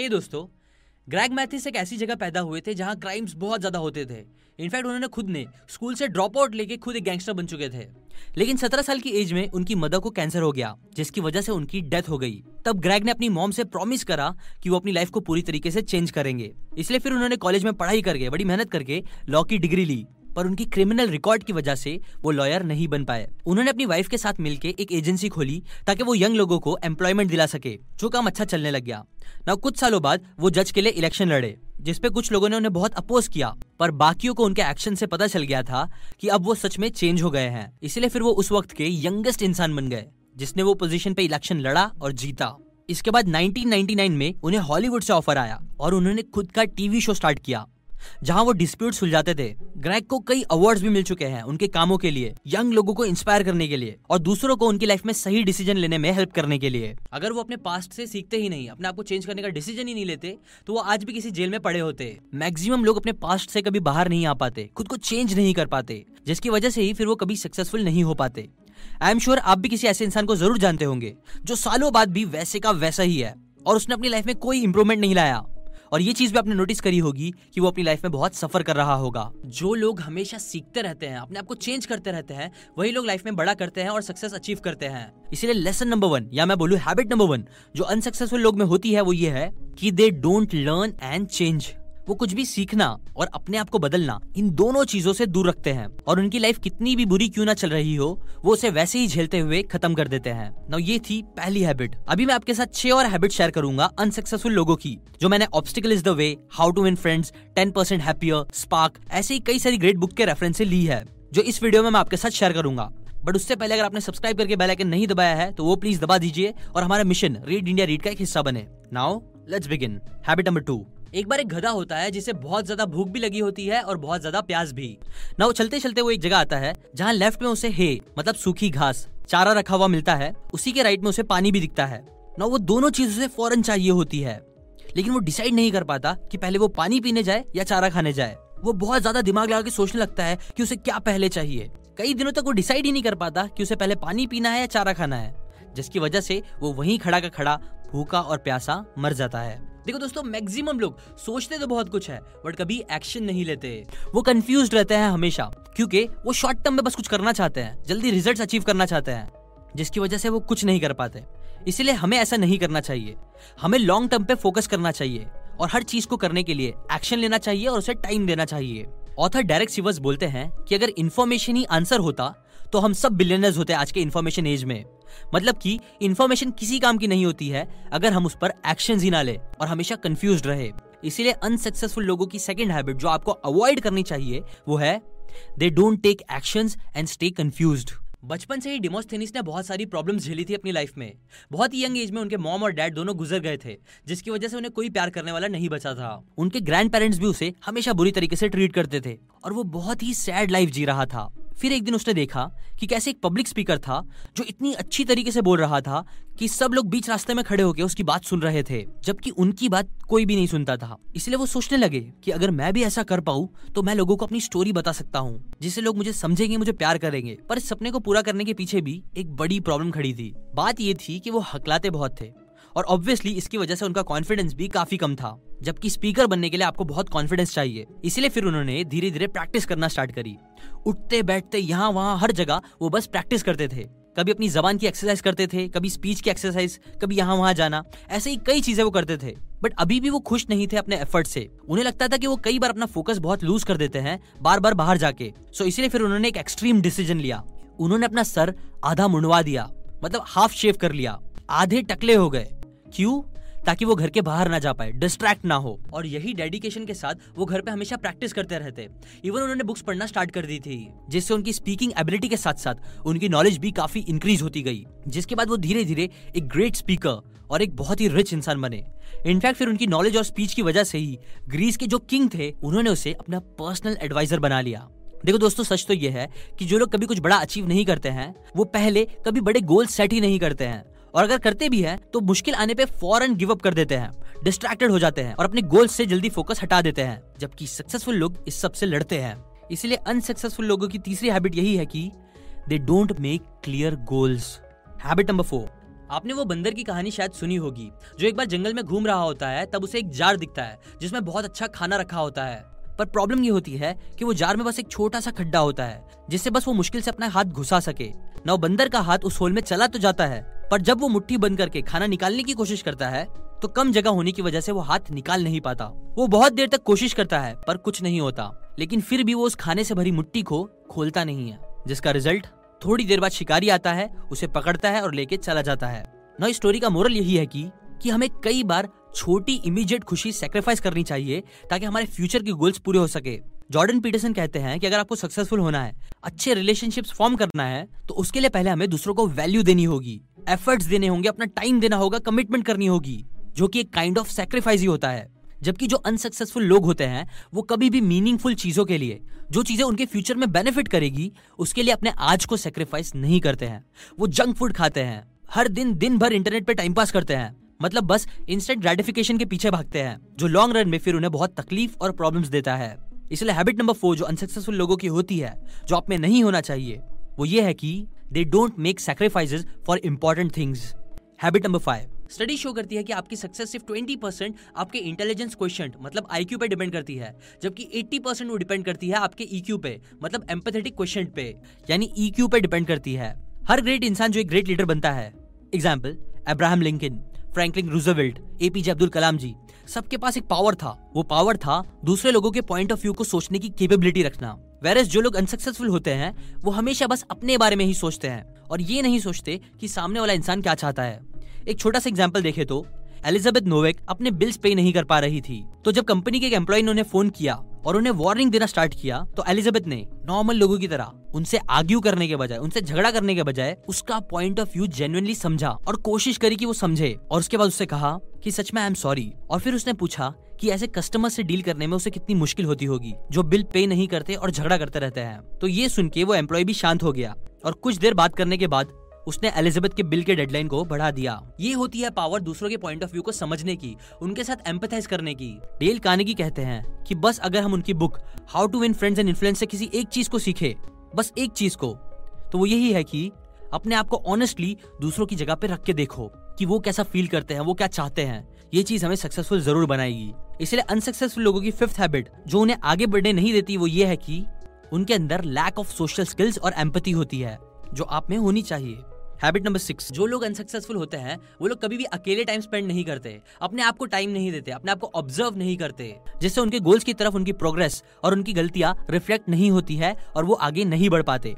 हे hey दोस्तों Greg Mathis एक ऐसी जगह पैदा हुए थे जहाँ क्राइम्स बहुत ज़्यादा होते थे। इनफैक्ट उन्होंने खुद ने स्कूल से ड्रॉप आउट लेके खुद एक गैंगस्टर बन चुके थे। लेकिन सत्रह साल की एज में उनकी मदर को कैंसर हो गया, जिसकी वजह से उनकी डेथ हो गई। तब ग्रैग ने अपनी मॉम से प्रॉमिस करा कि वो अपनी लाइफ को पूरी तरीके से चेंज करेंगे। इसलिए फिर उन्होंने कॉलेज में पढ़ाई करके बड़ी मेहनत करके लॉ की डिग्री ली। पर उनकी क्रिमिनल रिकॉर्ड की वजह से वो लॉयर नहीं बन पाए। उन्होंने अपनी वाइफ के साथ मिलकर एक एजेंसी खोली ताकि वो यंग लोगों को एम्प्लॉयमेंट दिला सके, जो काम अच्छा चलने लग गया। ना कुछ सालों बाद वो जज के लिए इलेक्शन लड़े, जिसपे कुछ लोगों ने उन्हें बहुत अपोज किया, पर बाकियों को उनके एक्शन से पता चल गया था कि अब वो सच में चेंज हो गए हैं। इसलिए फिर वो उस वक्त के यंगेस्ट इंसान बन गए, जिसने वो पोजीशन पे इलेक्शन लड़ा और जीता। इसके बाद 1999 में उन्हें हॉलीवुड से ऑफ़र आया और उन्होंने खुद का टीवी शो स्टार्ट किया। जहाँ वो डिस्प्यूट सुलझाते थे ग्रैग को कई अवार्ड्स भी मिल चुके हैं उनके कामों के लिए यंग लोगों को इंस्पायर करने के लिए और दूसरों को उनकी लाइफ में सही डिसीज़न लेने में हेल्प करने के लिए। अगर वो अपने पास्ट से सीखते ही नहीं, अपने आप को चेंज करने का डिसीज़न ही नहीं लेते तो वो आज भी किसी जेल में पड़े होते। मैक्सिमम लोग अपने पास्ट से कभी बाहर नहीं आ पाते, खुद को चेंज नहीं कर पाते, जिसकी वजह से ही फिर वो कभी सक्सेसफुल नहीं हो पाते। आई एम श्योर आप भी किसी ऐसे इंसान को ज़रूर जानते होंगे, जो सालों बाद भी वैसे का वैसा ही है और उसने अपनी लाइफ में कोई इंप्रूवमेंट नहीं लाया। और ये चीज़ भी आपने नोटिस करी होगी कि वो अपनी लाइफ में बहुत सफ़र कर रहा होगा। जो लोग हमेशा सीखते रहते हैं, अपने आप को चेंज करते रहते हैं, वही लोग लाइफ में बड़ा करते हैं और सक्सेस अचीव करते हैं। इसीलिए लेसन नंबर वन या मैं बोलू हैबिट नंबर वन जो अनसक्सेसफुल लोग में होती है, वो ये है कि they don't learn and change वो कुछ भी सीखना और अपने आप को बदलना, इन दोनों चीज़ों से दूर रखते हैं। और उनकी लाइफ कितनी भी बुरी क्यों ना चल रही हो, वो उसे वैसे ही झेलते हुए खत्म कर देते हैं। ना ये थी पहली हैबिट अभी मैं आपके साथ छह और हैबिट शेयर करूँगा अनसक्सेसफुल लोगों की, जो मैंने obstacle is the way how to win friends ten percent happier spark ऐसी कई सारी ग्रेट बुक के रेफरेंस से ली है, जो इस वीडियो में मैं आपके साथ शेयर करूँगा। बट उससे पहले अगर आपने सब्सक्राइब करके बेल आइकन नहीं दबाया है तो वो प्लीज़ दबा दीजिए और हमारा मिशन रीड इंडिया रीड का एक हिस्सा बने। Now let's begin habit number two एक बार एक गधा होता है जिसे बहुत ज़्यादा भूख भी लगी होती है और बहुत ज़्यादा प्यास भी। ना वो चलते चलते वो एक जगह आता है, जहाँ लेफ़्ट में उसे हे मतलब सूखी घास, चारा रखा हुआ मिलता है। उसी के राइट में उसे पानी भी दिखता है। ना वो दोनों चीज़ उसे फ़ौरन चाहिए होती है। लेकिन वो डिसाइड नहीं कर पाता कि पहले वो पानी पीने जाए या चारा खाने जाए। वो बहुत ज़्यादा दिमाग लगा के सोचने लगता है कि उसे क्या पहले चाहिए। कई दिनों तक वो डिसाइड ही नहीं कर पाता कि उसे पहले पानी पीना है या चारा खाना है, जिसकी वजह से वो वहीं खड़ा का खड़ा, भूखा और प्यासा मर जाता है। देखो दोस्तों मैक्सिमम लोग सोचते तो बहुत कुछ है बट कभी एक्शन नहीं लेते। वो कंफ्यूज रहते हैं हमेशा, क्योंकि वो शॉर्ट टर्म में बस कुछ करना चाहते हैं, जल्दी रिज़ल्ट अचीव करना चाहते हैं, जिसकी वजह से वो कुछ नहीं कर पाते। इसीलिए हमें ऐसा नहीं करना चाहिए। हमें लॉन्ग टर्म पे फोकस करना चाहिए, और हर चीज़ को करने के लिए एक्शन लेना चाहिए और उसे टाइम देना चाहिए। ऑथर डायरेक्ट सिवर्स बोलते हैं कि अगर इन्फॉर्मेशन ही आंसर होता तो हम सब बिलियनर्स होते आज के इन्फॉर्मेशन एज में। मतलब कि इन्फॉर्मेशन किसी काम की नहीं होती है, अगर हम उस पर एक्शन ही ना ले और हमेशा कंफ्यूज रहे। इसीलिए अनसक्सेसफुल लोगों की सेकेंड हैबिट जो आपको अवॉइड करनी चाहिए, वो है they don't take action and stay confused बचपन से ही डिमोस्थेनिस ने बहुत सारी प्रॉब्लम्स झेली थी अपनी लाइफ में। बहुत ही यंग एज में उनके मॉम और डैड दोनों गुजर गए थे, जिसकी वजह से उन्हें कोई प्यार करने वाला नहीं बचा था। उनके ग्रैंड पेरेंट्स भी उसे हमेशा बुरी तरीके से ट्रीट करते थे और वो बहुत ही सैड लाइफ जी रहा था। फिर एक दिन उसने देखा कि कैसे एक पब्लिक स्पीकर था, जो इतनी अच्छी तरीके से बोल रहा था कि सब लोग बीच रास्ते में खड़े होकर उसकी बात सुन रहे थे, जबकि उनकी बात कोई भी नहीं सुनता था। इसलिए वो सोचने लगे कि अगर मैं भी ऐसा कर पाऊँ तो मैं लोगों को अपनी स्टोरी बता सकता हूँ, जिससे लोग मुझे समझेंगे, मुझे प्यार करेंगे। पर इस सपने को पूरा करने के पीछे भी एक बड़ी प्रॉब्लम खड़ी थी। बात ये थी कि वो हकलाते बहुत थे, और ऑब्वियसली इसकी वजह से उनका कॉन्फिडेंस भी काफ़ी कम था। जबकि स्पीकर बनने के लिए आपको बहुत कॉन्फिडेंस चाहिए। इसलिए फिर उन्होंने धीरे धीरे प्रैक्टिस करना स्टार्ट करी। उठते बैठते यहाँ, वहाँ, हर जगह वो बस प्रैक्टिस करते थे। कभी अपनी जबान की एक्सरसाइज करते थे, कभी स्पीच की एक्सरसाइज कभी यहाँ, वहाँ जाना, ऐसे ही कई चीज़ें वो करते थे। बट अभी भी वो खुश नहीं थे अपने एफर्ट से। उन्हें लगता था कि वो कई बार अपना फोकस बहुत लूज कर देते हैं बार बार बाहर जाके। सो इसलिए फिर उन्होंने एक एक्सट्रीम डिसीज़न लिया। उन्होंने अपना सर आधा मुंडवा दिया मतलब हाफ़ शेव कर लिया। आधे टकले हो गए। क्यों? ताकि वो घर के बाहर ना जा पाए डिस्ट्रैक्ट ना हो। और यही डेडिकेशन के साथ वो घर पे हमेशा प्रैक्टिस करते रहते। इवन उन्होंने बुक्स पढ़ना स्टार्ट कर दी थी, जिससे उनकी स्पीकिंग एबिलिटी के साथ साथ उनकी नॉलेज भी काफ़ी इंक्रीज होती गई, जिसके बाद वो धीरे धीरे एक ग्रेट स्पीकर और एक बहुत ही रिच इंसान बने। इनफैक्ट फिर उनकी नॉलेज और स्पीच की वजह से ही ग्रीस के जो किंग थे, उन्होंने उसे अपना पर्सनल एडवाइजर बना लिया। देखो दोस्तों, सच तो ये है कि जो लोग कभी कुछ बड़ा अचीव नहीं करते हैं, वो पहले कभी बड़े गोल सेट ही नहीं करते हैं। और अगर करते भी है तो मुश्किल आने पे फ़ौरन गिव अप कर देते हैं डिस्ट्रैक्टेड हो जाते हैं और अपने गोल से जल्दी फोकस हटा देते हैं, जबकि सक्सेसफुल लोग इस सबसे लड़ते हैं। इसलिए अनसक्सेसफुल लोगों की तीसरी हैबिट यही है कि they don't make clear goals habit number four आपने वो बंदर की कहानी शायद सुनी होगी, जो एक बार जंगल में घूम रहा होता है, तब उसे एक जार दिखता है, जिसमें बहुत अच्छा खाना रखा होता है। पर प्रॉब्लम ये होती है कि वो जार में बस एक छोटा सा खड्डा होता है, जिससे बस वो मुश्किल से अपना हाथ घुसा सके। न, बंदर का हाथ उस होल में चला तो जाता है, पर जब वो मुट्ठी बंद करके खाना निकालने की कोशिश करता है तो कम जगह होने की वजह से वो हाथ निकाल नहीं पाता। वो बहुत देर तक कोशिश करता है, पर कुछ नहीं होता। लेकिन फिर भी वो उस खाने से भरी मुट्ठी को खोलता नहीं है, जिसका रिज़ल्ट थोड़ी देर बाद शिकारी आता है, उसे पकड़ता है और लेके चला जाता है। न स्टोरी का मोरल यही है कि कि हमें कई बार छोटी इमीडिएट खुशी सेक्रीफाइस करनी चाहिए ताकि हमारे फ्यूचर के गोल्स पूरे हो सके। जॉर्डन पीटरसन कहते हैं कि अगर आपको सक्सेसफुल होना है, अच्छे रिलेशनशिप्स फॉर्म करना है तो उसके लिए पहले हमें दूसरों को वैल्यू देनी होगी। एफर्ट्स देने होंगे, अपना टाइम देना होगा कमिटमेंट करनी होगी, जो कि एक काइंड ऑफ़ सेक्रीफाइस ही होता है। जबकि जो अनसक्सेसफुल लोग होते हैं, वो कभी भी मीनिंगफुल चीज़ों के लिए, जो चीज़ें उनके फ्यूचर में बेनिफिट करेगी, उसके लिए अपने आज को सेक्रीफाइस नहीं करते हैं। वो जंक फ़ूड खाते हैं, हर दिन दिन भर इंटरनेट पे टाइम पास करते हैं। मतलब बस इंस्टेंट ग्रेटिफिकेशन के पीछे भागते हैं, जो लॉन्ग रन में फिर उन्हें बहुत तकलीफ़ और प्रॉब्लम्स देता है। इसलिए हैबिट नंबर फोर जो अनसक्सेसफुल लोगों की होती है, जो आप में नहीं होना चाहिए, वो ये है कि they don't make sacrifices for important things habit number five study show करती है कि आपकी सक्सेस सिर्फ़ 20 परसेंट आपके इंटेलिजेंस क्वेश्चन मतलब आईक्यू पे डिपेंड करती है, जबकि 80 परसेंट वो डिपेंड करती है आपके ईक्यू पे मतलब एम्पथेटिक क्वेश्चन पे, यानी ईक्यू पे डिपेंड करती है। हर ग्रेट इंसान जो एक ग्रेट लीडर बनता है। Example Abraham Lincoln Franklin Roosevelt APJ Abdul Kalam ji. सबके पास एक पावर था। वो पावर था दूसरे लोगों के पॉइंट ऑफ़ व्यू को सोचने की केपेबिलिटी रखना। वेरस जो लोग अनसक्सेसफुल होते हैं, वो हमेशा बस अपने बारे में ही सोचते हैं। और ये नहीं सोचते कि सामने वाला इंसान क्या चाहता है। एक छोटा सा एग्ज़ाम्पल देखे तो एलिजाबेथ नोवेक अपने बिल्स पे नहीं कर पा रही थी। तो जब कंपनी के एक एम्प्लॉय ने उन्हें फ़ोन किया और उन्हें वार्निंग देना स्टार्ट किया तो एलिजाबेथ ने नॉर्मल लोगों की तरह उनसे आर्ग्यू करने के बजाय, उनसे झगड़ा करने के बजाय उसका पॉइंट ऑफ़ व्यू जेन्युइनली समझा और कोशिश करी कि वो समझे। और उसके बाद उससे कहा कि सच में आई एम सॉरी और फिर उसने पूछा कि ऐसे कस्टमर से डील करने में उसे कितनी मुश्किल होती होगी, जो बिल पे नहीं करते और झगड़ा करते रहते हैं। तो ये सुन के वो एम्प्लॉय भी शांत हो गया। और कुछ देर बात करने के बाद उसने एलिजाबेथ के बिल के डेडलाइन को बढ़ा दिया। ये होती है पावर दूसरों के पॉइंट ऑफ़ व्यू को समझने की, उनके साथ एम्पथाइज करने की। डेल कानेगी कहते हैं कि बस अगर हम उनकी book how to win friends and influence से किसी एक चीज़ को सीखे, बस एक चीज़ को तो वो यही है कि अपने आप को ऑनेस्टली दूसरों की जगह पे रख के देखो कि वो कैसा फील करते हैं, वो क्या चाहते हैं। ये चीज़ हमें सक्सेसफुल ज़रूर बनाएगी। इसलिए अनसक्सेसफुल लोगों की फिफ्थ हैबिट जो उन्हें आगे बढ़ने नहीं देती, वो ये है कि उनके अंदर लैक ऑफ़ सोशल स्किल्स और एम्पति होती है, जो आप में होनी चाहिए। हैबिट नंबर सिक्स जो लोग अनसक्सेसफुल होते हैं, वो लोग कभी भी अकेले टाइम स्पेंड नहीं करते, अपने आप को टाइम नहीं देते, अपने आप को ऑब्ज़र्व नहीं करते। जिससे उनके गोल्स की तरफ़ उनकी प्रोग्रेस और उनकी गलतियाँ रिफ्लेक्ट नहीं होती है और वो आगे नहीं बढ़ पाते।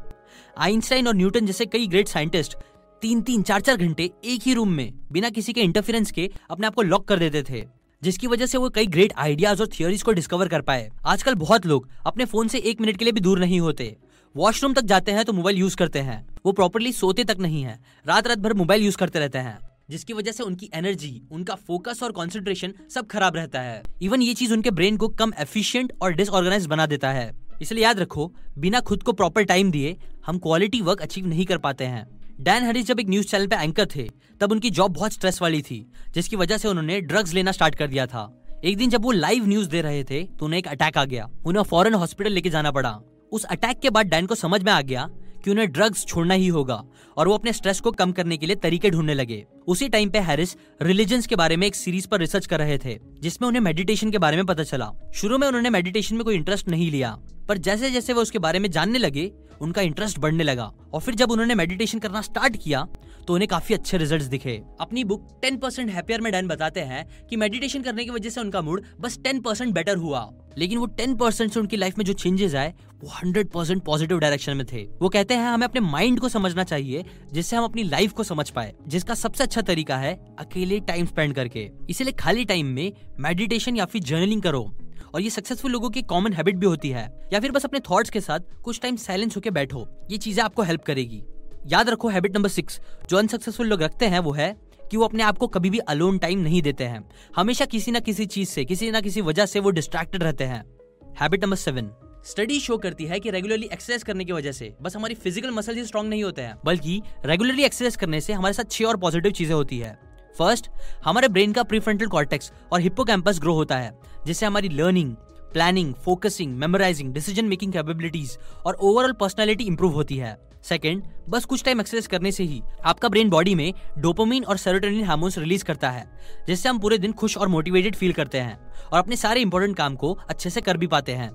आइंस्टाइन और न्यूटन जैसे कई ग्रेट साइंटिस्ट तीन तीन, चार चार घंटे एक ही रूम में, बिना किसी के इंटरफेरेंस के अपने आप को लॉक कर देते थे। जिसकी वजह से वो कई ग्रेट आइडियाज़ और थियोरीज को डिस्कवर कर पाए। आजकल बहुत लोग अपने फ़ोन से एक मिनट के लिए भी दूर नहीं होते। वॉशरूम तक जाते हैं तो मोबाइल यूज़ करते हैं। वो प्रॉपरली सोते तक नहीं है। रात रात भर मोबाइल यूज़ करते रहते हैं। जिसकी वजह से उनकी एनर्जी उनका फोकस और कॉन्सेंट्रेशन सब खराब रहता है। इवन ये चीज़ उनके ब्रेन को कम एफिशिएंट और डिसऑर्गेनाइज बना देता है। इसलिए याद रखो, बिना खुद को प्रॉपर टाइम दिए, हम क्वालिटी वर्क अचीव नहीं कर पाते हैं। डैन हरीश जब एक न्यूज़ चैनल पे एंकर थे, तब उनकी जॉब बहुत स्ट्रेस वाली थी, जिसकी वजह से उन्होंने ड्रग्स लेना स्टार्ट कर दिया था। एक दिन जब वो लाइव न्यूज़ दे रहे थे तो उन्हें एक अटैक आ गया। उन्हें फॉरन हॉस्पिटल लेके जाना पड़ा। उस अटैक के बाद डैन को समझ में आ गया कि उन्हें ड्रग्स छोड़ना ही होगा और वो अपने स्ट्रेस को कम करने के लिए तरीके ढूँढने लगे। उसी टाइम पे हैरिस रिलीजन के बारे में एक सीरीज़ पर रिसर्च कर रहे थे, जिसमें उन्हें मेडिटेशन के बारे में पता चला। शुरू में उन्होंने मेडिटेशन में कोई इंटरेस्ट नहीं लिया, पर जैसे जैसे वो उसके बारे में जानने लगे, उनका इंटरेस्ट बढ़ने लगा। और फिर जब उन्होंने मेडिटेशन करना स्टार्ट किया तो उन्हें काफ़ी अच्छे रिजल्ट्स दिखे। अपनी बुक 10 परसेंट हैप्पियर में डैन बताते हैं कि मेडिटेशन करने की वजह से उनका मूड बस 10 परसेंट बेटर हुआ। लेकिन वो 10 परसेंट से उनकी लाइफ में जो चेंजेस आए, वो 100 परसेंट पॉजिटिव डायरेक्शन में थे। वो कहते हैं, हमें अपने माइंड को समझना चाहिए, जिससे हम अपनी लाइफ को समझ पाए, जिसका सबसे अच्छा तरीका है अकेले टाइम स्पेंड करके। इसीलिए खाली टाइम में मेडिटेशन या फिर जर्नलिंग करो। और ये सक्सेसफुल लोगों की कॉमन हैबिट भी होती है। या फिर बस अपने थॉट्स के साथ कुछ टाइम साइलेंस होकर बैठो। ये चीज़ें आपको हेल्प करेगी। याद रखो हैबिट नंबर सिक्स जो अनसक्सेसफुल लोग रखते हैं वो है कि वो अपने आप को कभी भी अलोन टाइम नहीं देते हैं। हमेशा किसी ना किसी चीज़ से, किसी ना किसी वजह से वो डिस्ट्रैक्टेड रहते हैं। Habit number seven study show करती है कि रेगुलरली एक्सरसाइज करने की वजह से। बस हमारी फ़िज़िकल मसल ही स्ट्रॉन्ग नहीं होते हैं, बल्कि रेगुलरली एक्सरसाइज करने से हमारे साथ छह और पॉजिटिव चीज़ें होती है। फ़र्स्ट हमारे ब्रेन का प्रीफ्रंटल कॉर्टेक्स और हिप्पोकैम्पस ग्रो होता है, जिससे हमारी learning planning focusing memorising decision making capabilities और ओवरऑल पर्सनैलिटी इंप्रूव होती है। सेकेंड बस कुछ टाइम एक्सरसाइज करने से ही आपका ब्रेन बॉडी में डोपोमिन और सेरोटोनिन हार्मोन्स रिलीज़ करता है, जिससे हम पूरे दिन खुश और मोटिवेटेड फील करते हैं और अपने सारे इंपॉर्टेंट काम को अच्छे से कर भी पाते हैं।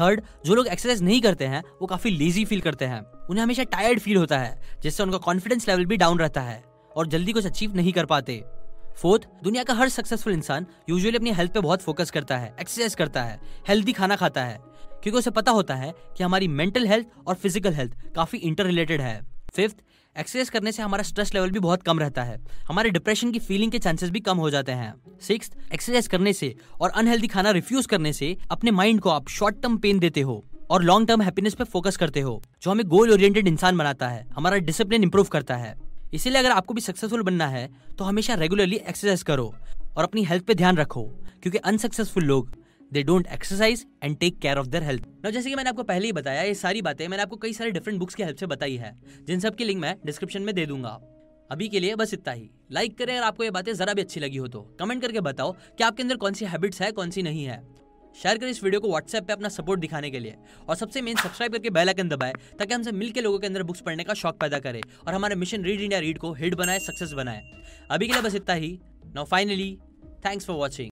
थर्ड जो लोग एक्सरसाइज नहीं करते हैं, वो काफ़ी लेजी फील करते हैं। उन्हें हमेशा टायर्ड फील होता है, जिससे उनका कॉन्फिडेंस लेवल भी डाउन रहता है और जल्दी कुछ अचीव नहीं कर पाते। फोर्थ दुनिया का हर सक्सेसफुल इंसान यूजुअली अपनी हेल्थ पे बहुत फोकस करता है एक्सरसाइज करता है हेल्दी खाना खाता है, क्योंकि उसे पता होता है कि हमारी मेंटल हेल्थ और फ़िज़िकल हेल्थ काफ़ी इंटर रिलेटेड है। फिफ्थ एक्सरसाइज करने से हमारा स्ट्रेस लेवल भी बहुत कम रहता है। हमारे डिप्रेशन की फीलिंग के चांसेस भी कम हो जाते हैं। सिक्स एक्सरसाइज करने से और अनहेल्दी खाना रिफ्यूज करने से अपने माइंड को आप शॉर्ट टर्म पेन देते हो और लॉन्ग टर्म हैप्पीनेस पे फोकस करते हो, जो हमें गोल ओरिएंटेड इंसान बनाता है, हमारा डिसिप्लिन इंप्रूव करता है। इसीलिए अगर आपको भी सक्सेसफुल बनना है तो हमेशा रेगुलरली एक्सरसाइज करो और अपनी हेल्थ पे ध्यान रखो, क्योंकि अनसक्सेसफुल लोग they don't exercise and take care of their health ना जैसे कि मैंने आपको पहले ही बताया, ये सारी बातें मैंने आपको कई सारे डिफरेंट बुक्स की हेल्प से बताई है। जिन सब की लिंक मैं डिस्क्रिप्शन में दे दूँगा। अभी के लिए बस इतना ही। लाइक करें अगर आपको ये बातें जरा भी अच्छी लगी हो तो। कमेंट करके बताओ कि आपके अंदर कौन सी हैबिट्स है, कौन सी नहीं है? शेयर करें इस वीडियो को व्हाट्सएप पे अपना सपोर्ट दिखाने के लिए। और सबसे मेन सब्सक्राइब करके बेल आइकन दबाए, ताकि हमसे मिलकर लोगों के अंदर बुक्स पढ़ने का शौक पैदा करे और हमारे मिशन रीड इंडिया रीड को हिट बनाए सक्सेस बनाए। अभी के लिए बस इतना ही। Now finally thanks for watching